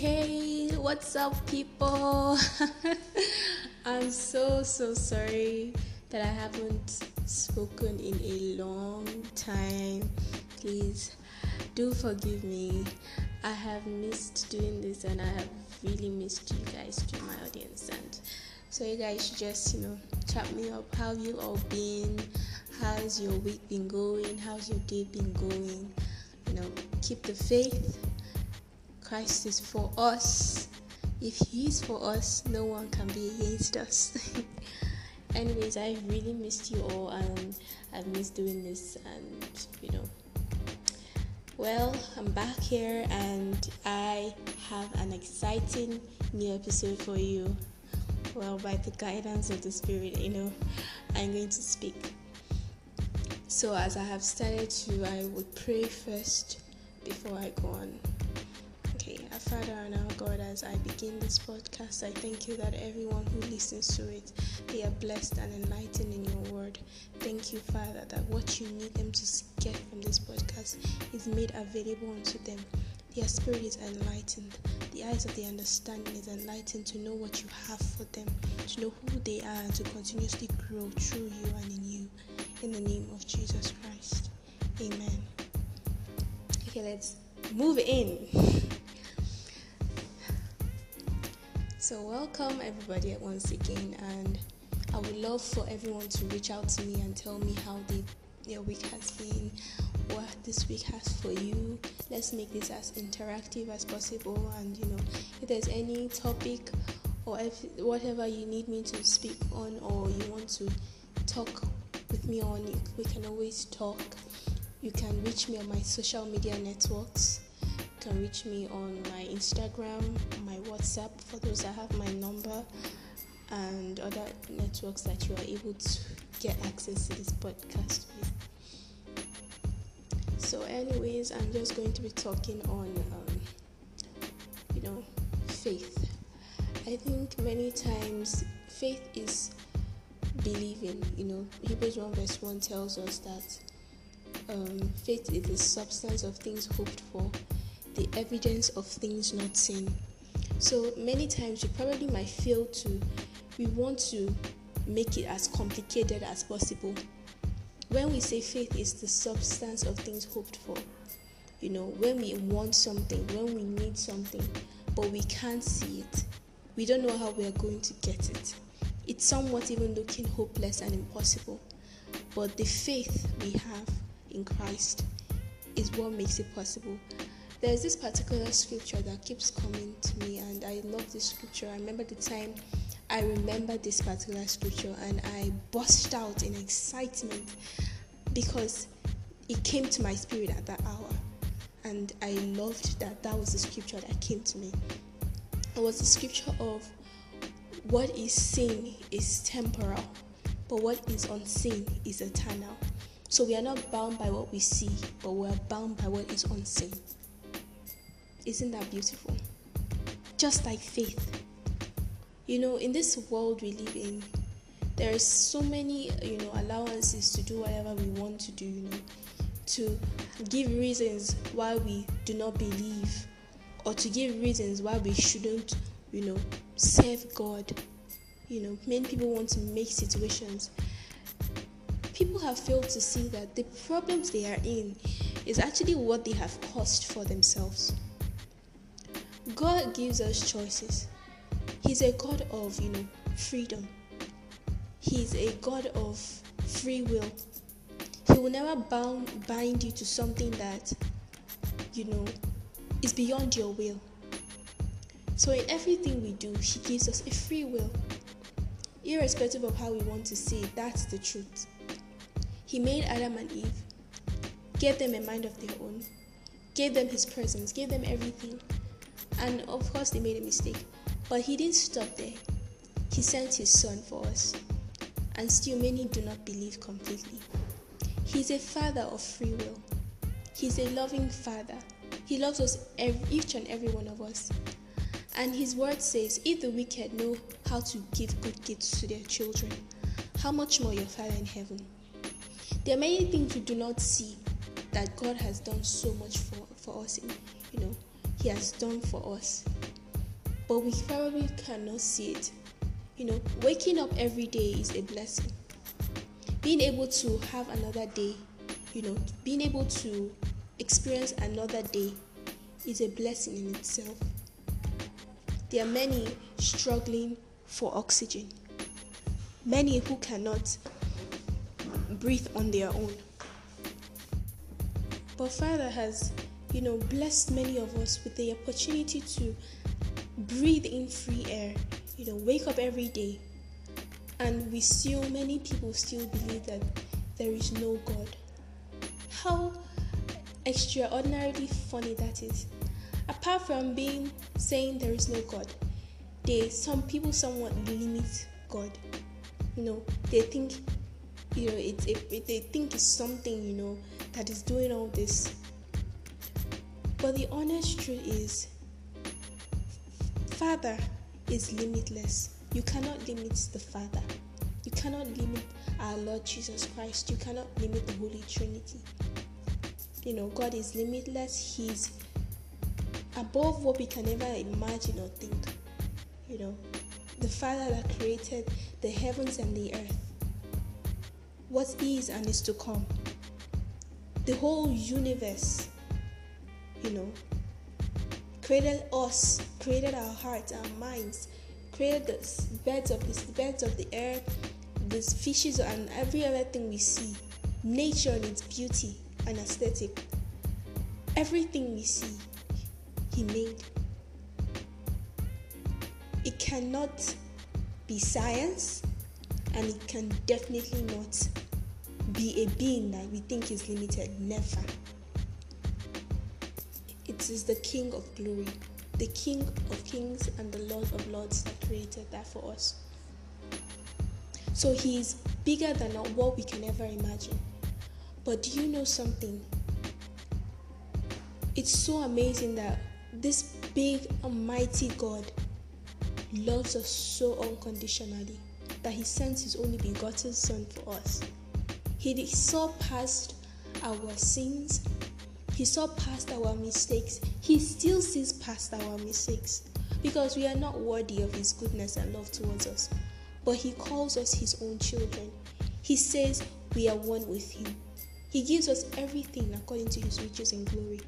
hey, what's up, people? I'm so, so sorry that I haven't spoken in a long time. Please do forgive me. I have missed doing this and I have really missed you guys to my audience. And so, you guys should just, you know, chat me up. How you all been? How's your week been going? How's your day been going? You know, keep the faith Christ is for us. If He's for us, no one can be against us. Anyways, I really missed you all and I've missed doing this and you know. Well, I'm back here and I have an exciting new episode for you. Well, by the guidance of the Spirit, you know, I'm going to speak. So, as I have started to, I would pray first before I go on. Father and our God, as I begin this podcast, I thank you that everyone who listens to it, they are blessed and enlightened in your word. Thank you, Father, that what you need them to get from this podcast is made available unto them. Their spirit is enlightened. The eyes of the understanding is enlightened to know what you have for them, to know who they are, and to continuously grow through you and in you. In the name of Jesus Christ. Amen. Okay, let's move in. So, welcome everybody once again, and I would love for everyone to reach out to me and tell me how they, their week has been, what this week has for you. Let's make this as interactive as possible, and you know, if there's any topic or if whatever you need me to speak on, or you want to talk with me on, we can always talk. You can reach me on my social media networks You can reach me on my Instagram, my WhatsApp for those that have my number, and other networks that you are able to get access to this podcast with. So, anyways, I'm just going to be talking on, um, you know, faith. I think many times faith is believing. You know, Hebrews 1 verse 1 tells us that um, faith is the substance of things hoped for the evidence of things not seen. So many times you probably might feel to, we want to make it as complicated as possible. When we say faith is the substance of things hoped for, you know, when we want something, when we need something, but we can't see it, we don't know how we are going to get it. It's somewhat even looking hopeless and impossible. But the faith we have in Christ is what makes it possible there's this particular scripture that keeps coming to me, and I love this scripture. I remember the time I remember this particular scripture, and I burst out in excitement because it came to my spirit at that hour, and I loved that that was the scripture that came to me. It was the scripture of what is seen is temporal, but what is unseen is eternal. So we are not bound by what we see, but we are bound by what is unseen. Isn't that beautiful? Just like faith. You know, in this world we live in, there is so many, you know, allowances to do whatever we want to do, you know, to give reasons why we do not believe or to give reasons why we shouldn't, you know, serve God. You know, many people want to make situations. People have failed to see that the problems they are in is actually what they have caused for themselves. God gives us choices. He's a God of, you know, freedom. He's a God of free will. He will never bound, bind you to something that, you know, is beyond your will. So in everything we do, He gives us a free will. Irrespective of how we want to see it, that's the truth. He made Adam and Eve, gave them a mind of their own, gave them His presence, gave them everything. And of course, they made a mistake. But he didn't stop there. He sent his son for us. And still, many do not believe completely. He's a father of free will. He's a loving father. He loves us, every, each and every one of us. And his word says, If the wicked know how to give good gifts to their children, how much more your Father in heaven? There are many things we do not see that God has done so much for, for us, in, you know, He has done for us. But we probably cannot see it. You know, waking up every day is a blessing. Being able to have another day, you know, being able to experience another day is a blessing in itself. There are many struggling for oxygen, many who cannot breathe on their own. But Father has, you know, blessed many of us with the opportunity to breathe in free air, you know, wake up every day. And we still, many people still believe that there is no God. How extraordinarily funny that is. Apart from being saying there is no God, they some people somewhat limit God. You know, they think you know it's it, it, they think it's something you know that is doing all this. But the honest truth is, Father is limitless. You cannot limit the Father. You cannot limit our Lord Jesus Christ. You cannot limit the Holy Trinity. You know, God is limitless. He's above what we can ever imagine or think. You know, the Father that created the heavens and the earth, what is and is to come, the whole universe, you know, created us, created our hearts, our minds, created the beds of this, beds of the earth, the fishes, and every other thing we see, nature and its beauty and aesthetic. Everything we see, He made. It cannot be science, and it can definitely not be a being that we think is limited. Never. Is the King of glory, the King of kings, and the Lord of lords that created that for us. So He is bigger than what we can ever imagine. But do you know something? It's so amazing that this big, almighty God loves us so unconditionally that He sent His only begotten Son for us. He past our sins, He saw past our mistakes. He still sees past our mistakes because we are not worthy of His goodness and love towards us. But He calls us His own children. He says we are one with Him. He gives us everything according to His riches and glory.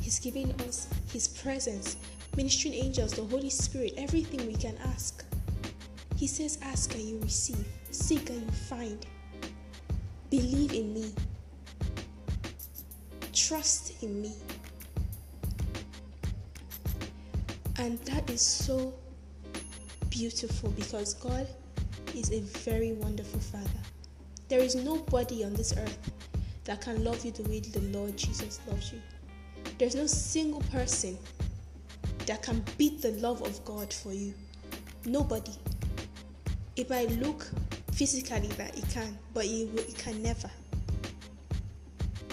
He's giving us His presence, ministering angels, the Holy Spirit, everything we can ask. He says, Ask and you receive, seek and you find. Believe in me, trust in me. And that is so beautiful because God is a very wonderful Father. There is nobody on this earth that can love you the way the Lord Jesus loves you. There's no single person that can beat the love of God for you. Nobody. It might look physically that it can, but it, it can never.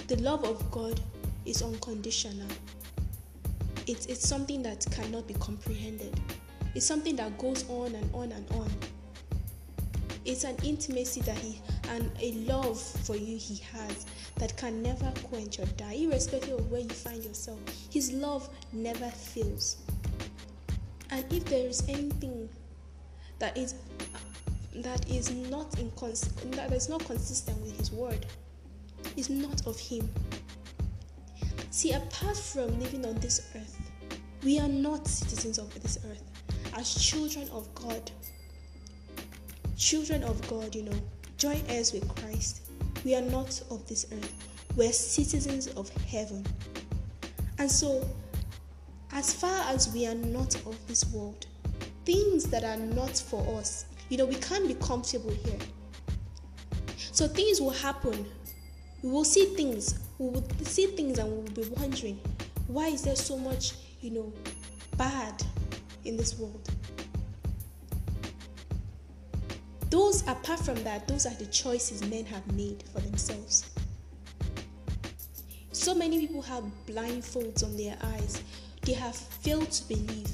The love of God is unconditional. It's, it's something that cannot be comprehended. It's something that goes on and on and on. It's an intimacy that he and a love for you he has that can never quench or die, irrespective of where you find yourself. His love never fails. And if there is anything that is that is not incons- that is not consistent with his word, is not of him. See, apart from living on this earth, we are not citizens of this earth. As children of God, children of God, you know, join heirs with Christ. We are not of this earth, we're citizens of heaven. And so, as far as we are not of this world, things that are not for us, you know, we can't be comfortable here. So, things will happen. We will see things. We will see things and we will be wondering, why is there so much, you know, bad in this world? Those, apart from that, those are the choices men have made for themselves. So many people have blindfolds on their eyes. They have failed to believe.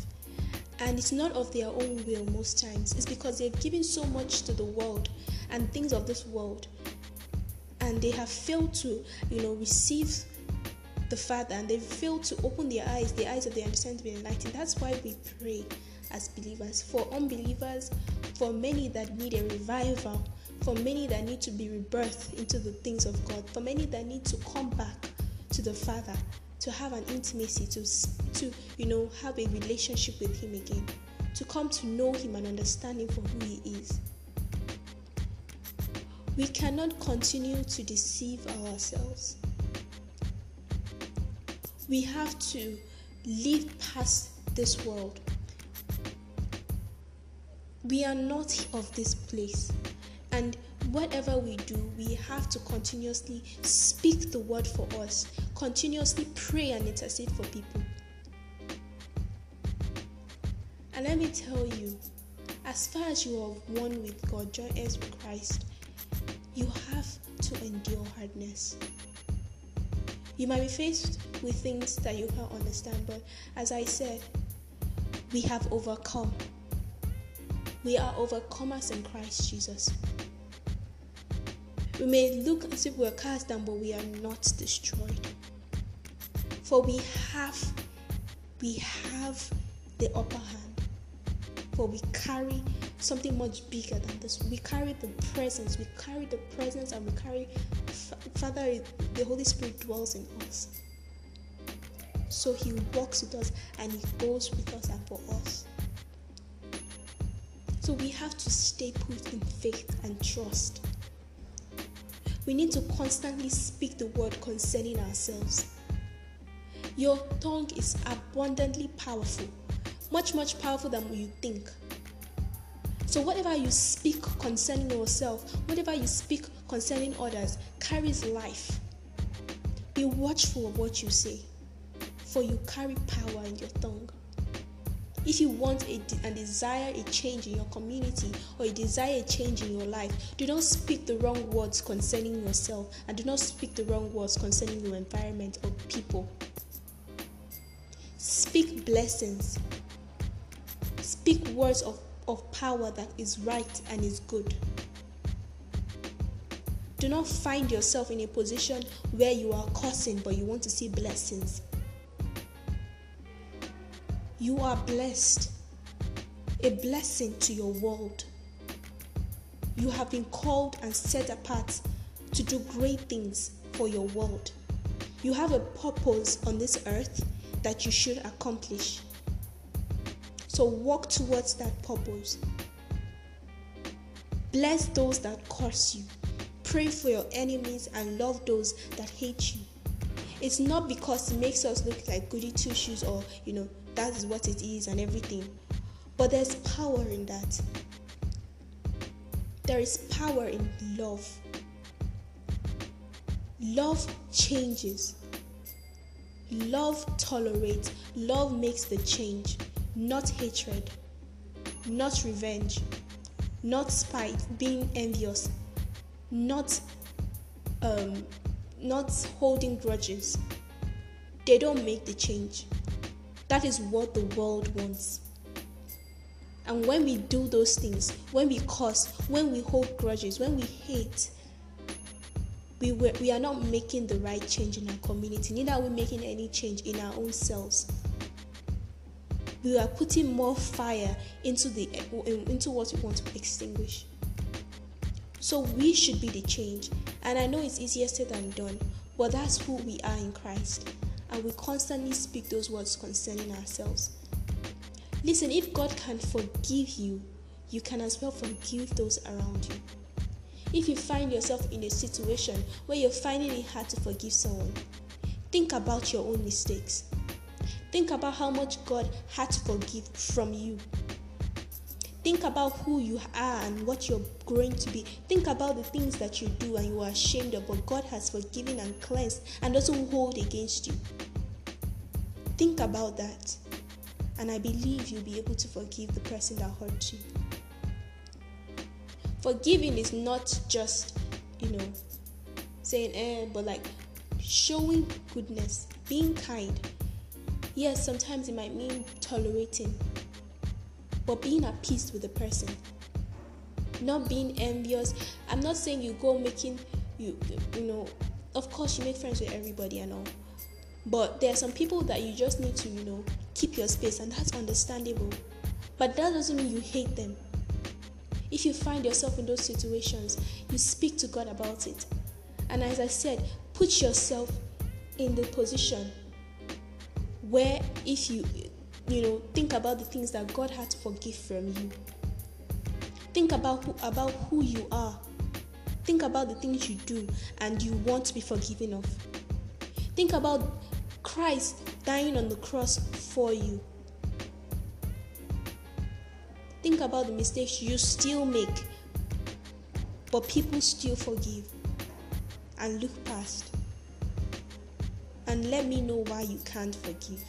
And it's not of their own will most times. It's because they've given so much to the world and things of this world. And they have failed to, you know, receive the Father and they fail to open their eyes, the eyes of their understanding to be enlightened. That's why we pray as believers. For unbelievers, for many that need a revival, for many that need to be rebirthed into the things of God, for many that need to come back to the Father, to have an intimacy, to, to you know, have a relationship with Him again, to come to know Him and understand Him for who He is. We cannot continue to deceive ourselves. We have to live past this world. We are not of this place. And whatever we do, we have to continuously speak the word for us, continuously pray and intercede for people. And let me tell you, as far as you are one with God, join us with Christ, you have to endure hardness. You might be faced with things that you can't understand, but as I said, we have overcome. We are overcomers in Christ Jesus. We may look as if we're cast down, but we are not destroyed. For we have we have the upper hand. For we carry something much bigger than this. We carry the presence. We carry the presence and we carry Father, the Holy Spirit dwells in us. So he walks with us and he goes with us and for us. So we have to stay put in faith and trust. We need to constantly speak the word concerning ourselves. Your tongue is abundantly powerful, much, much powerful than you think. So, whatever you speak concerning yourself, whatever you speak concerning others, carries life. Be watchful of what you say, for you carry power in your tongue. If you want a, and desire a change in your community or you desire a change in your life, do not speak the wrong words concerning yourself and do not speak the wrong words concerning your environment or people. Speak blessings. Speak words of of power that is right and is good. Do not find yourself in a position where you are cursing but you want to see blessings. You are blessed, a blessing to your world. You have been called and set apart to do great things for your world. You have a purpose on this earth that you should accomplish. So walk towards that purpose. Bless those that curse you. Pray for your enemies and love those that hate you. It's not because it makes us look like goody two shoes or, you know, that is what it is and everything. But there's power in that. There is power in love. Love changes. Love tolerates. Love makes the change not hatred, not revenge, not spite, being envious, not um, not holding grudges. They don't make the change. That is what the world wants. And when we do those things, when we curse, when we hold grudges, when we hate, we, we are not making the right change in our community, neither are we making any change in our own selves we are putting more fire into the into what we want to extinguish. So we should be the change. And I know it's easier said than done, but that's who we are in Christ. And we constantly speak those words concerning ourselves. Listen, if God can forgive you, you can as well forgive those around you. If you find yourself in a situation where you're finding it hard to forgive someone, think about your own mistakes. Think about how much God had to forgive from you. Think about who you are and what you're growing to be. Think about the things that you do and you are ashamed of, but God has forgiven and cleansed and doesn't hold against you. Think about that. And I believe you'll be able to forgive the person that hurt you. Forgiving is not just, you know, saying, eh, but like showing goodness, being kind, Yes, sometimes it might mean tolerating, but being at peace with the person, not being envious. I'm not saying you go making you you know. Of course, you make friends with everybody and all, But there are some people that you just need to, you know, keep your space, and that's understandable. But that doesn't mean you hate them. If you find yourself in those situations, you speak to God about it. And as I said, put yourself in the position where if you you know think about the things that God had to forgive from you. Think about who about who you are. Think about the things you do and you want to be forgiven of. Think about Christ dying on the cross for you. Think about the mistakes you still make, but people still forgive. And look past. And let me know why you can't forgive.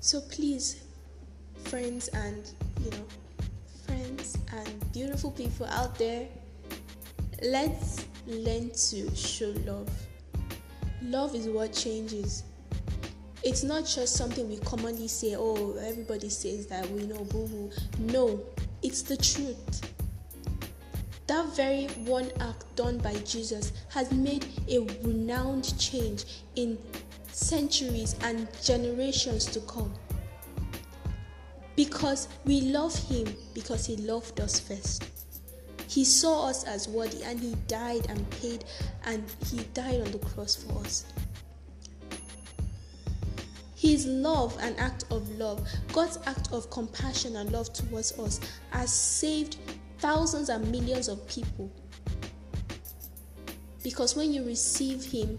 So please, friends and you know, friends and beautiful people out there, let's learn to show love. Love is what changes it's not just something we commonly say, oh, everybody says that we know boo boo. No, it's the truth. That very one act done by Jesus has made a renowned change in centuries and generations to come. Because we love Him because He loved us first. He saw us as worthy and He died and paid and He died on the cross for us. His love, an act of love, God's act of compassion and love towards us, has saved thousands and millions of people. Because when you receive Him,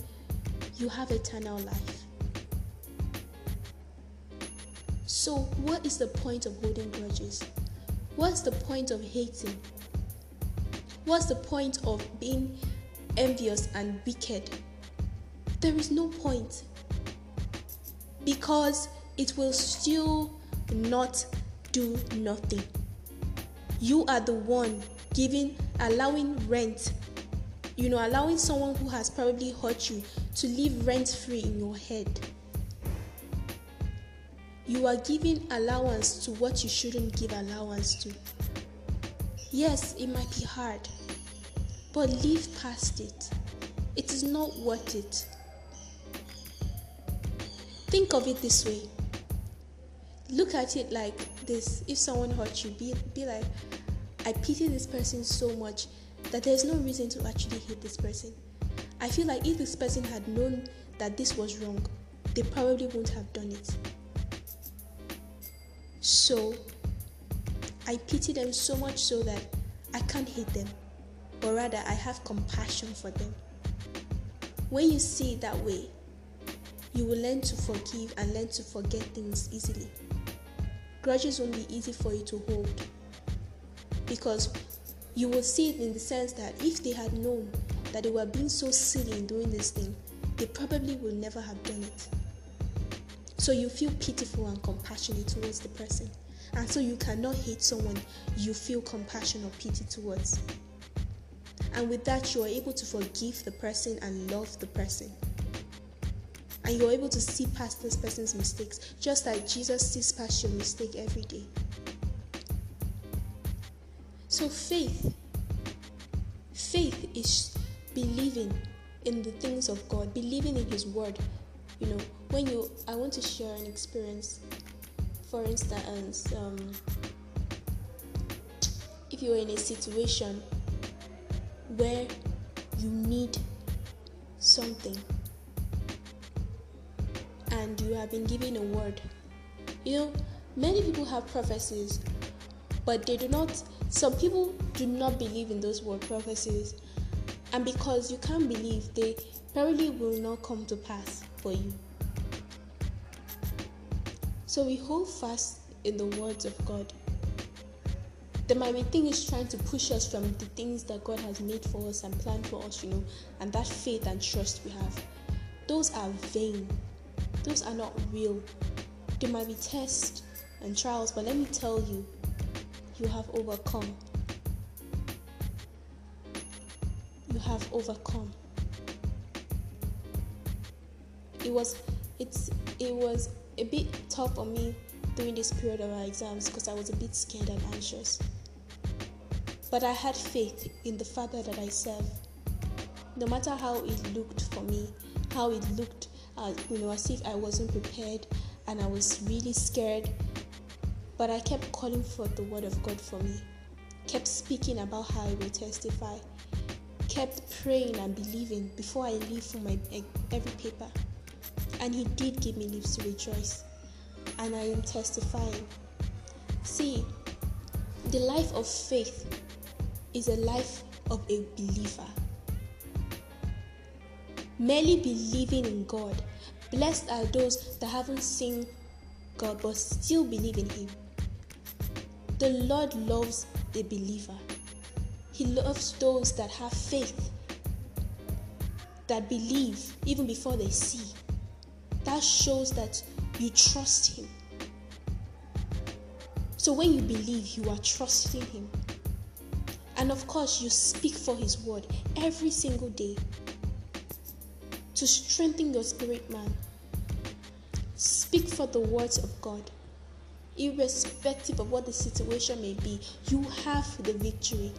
you have eternal life. So, what is the point of holding grudges? What's the point of hating? What's the point of being envious and wicked? There is no point because it will still not do nothing. You are the one giving, allowing rent, you know, allowing someone who has probably hurt you to live rent free in your head. You are giving allowance to what you shouldn't give allowance to. Yes, it might be hard, but live past it. It is not worth it. Think of it this way. Look at it like this. If someone hurt you, be, be like, I pity this person so much that there's no reason to actually hate this person. I feel like if this person had known that this was wrong, they probably wouldn't have done it. So, I pity them so much so that I can't hate them, but rather I have compassion for them. When you see it that way, you will learn to forgive and learn to forget things easily. Grudges won't be easy for you to hold because you will see it in the sense that if they had known that they were being so silly in doing this thing, they probably would never have done it. So you feel pitiful and compassionate towards the person. And so you cannot hate someone you feel compassion or pity towards. And with that, you are able to forgive the person and love the person and you're able to see past this person's mistakes, just like Jesus sees past your mistake every day. So, faith faith is believing in the things of God, believing in His Word. You know, when you, I want to share an experience. For instance, um, if you're in a situation where you need something and you have been given a word. You know, many people have prophecies, but they do not, some people do not believe in those word prophecies. And because you can't believe, they probably will not come to pass for you. So we hold fast in the words of God. There might be things trying to push us from the things that God has made for us and planned for us, you know, and that faith and trust we have. Those are vain those are not real. There might be tests and trials, but let me tell you, you have overcome. You have overcome. It was it's it was a bit tough for me during this period of our exams because I was a bit scared and anxious. But I had faith in the Father that I serve. no matter how it looked for me, how it looked, uh, you know, as if I wasn't prepared and I was really scared. But I kept calling for the word of God for me, kept speaking about how I will testify, kept praying and believing before I leave for my every paper. And He did give me leaves to rejoice. And I am testifying. See, the life of faith is a life of a believer. Merely believing in God. Blessed are those that haven't seen God but still believe in Him. The Lord loves the believer. He loves those that have faith, that believe even before they see. That shows that you trust Him. So when you believe, you are trusting Him. And of course, you speak for His word every single day to strengthen your spirit man. Speak for the words of God. Irrespective of what the situation may be, you have the victory.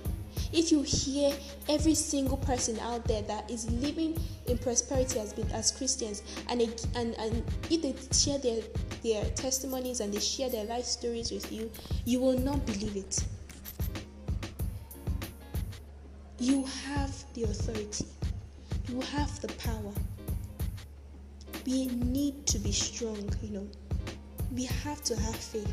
If you hear every single person out there that is living in prosperity as, as Christians, and, and, and if they share their, their testimonies and they share their life stories with you, you will not believe it. You have the authority, you have the power we need to be strong, you know. We have to have faith.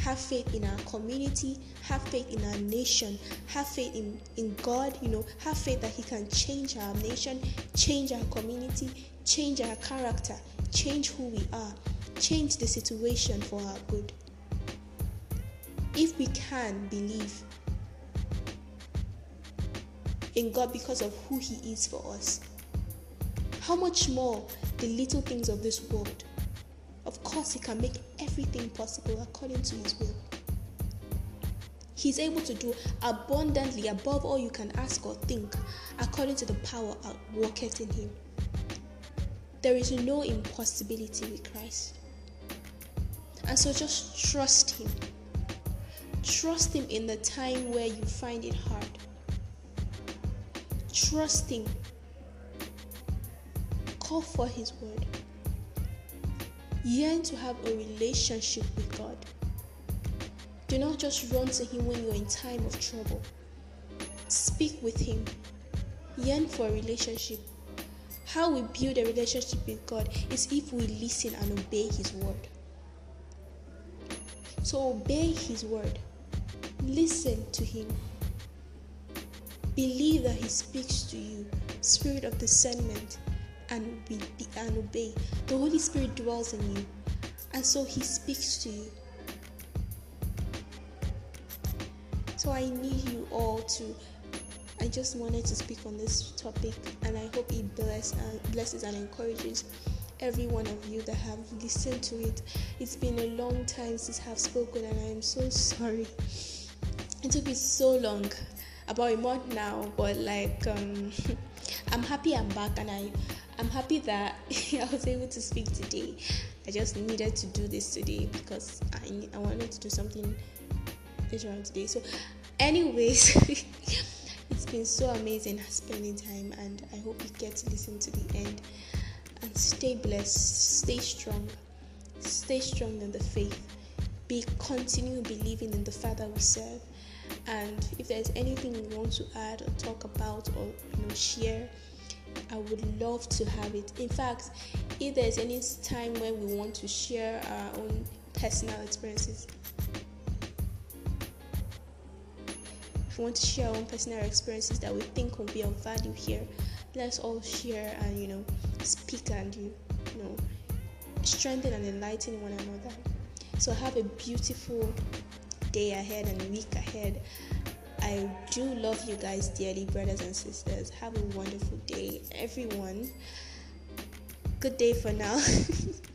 Have faith in our community, have faith in our nation, have faith in, in God, you know, have faith that He can change our nation, change our community, change our character, change who we are, change the situation for our good. If we can believe in God because of who He is for us, how much more the little things of this world? Of course, He can make everything possible according to His will. He's able to do abundantly above all you can ask or think, according to the power that worketh in Him. There is no impossibility with Christ. And so just trust Him. Trust Him in the time where you find it hard. Trust Him call for His word. Yearn to have a relationship with God. Do not just run to Him when you're in time of trouble. Speak with Him. Yearn for a relationship. How we build a relationship with God is if we listen and obey His word. So obey His word. Listen to Him. Believe that He speaks to you. Spirit of discernment and, be, and obey. The Holy Spirit dwells in you, and so He speaks to you. So I need you all to. I just wanted to speak on this topic, and I hope it bless, uh, blesses and encourages every one of you that have listened to it. It's been a long time since I've spoken, and I am so sorry. It took me so long, about a month now, but like um, I'm happy I'm back, and I I'm happy that I was able to speak today. I just needed to do this today because I, I wanted to do something later on today. So, anyways, it's been so amazing spending time, and I hope you get to listen to the end. And stay blessed, stay strong, stay strong in the faith. Be continue believing in the Father we serve. And if there's anything you want to add or talk about or you know share I would love to have it. In fact, if there's any time when we want to share our own personal experiences, if we want to share our own personal experiences that we think will be of value here, let's all share and you know speak and you, you know strengthen and enlighten one another. So have a beautiful day ahead and week ahead. I do love you guys dearly, brothers and sisters. Have a wonderful day, everyone. Good day for now.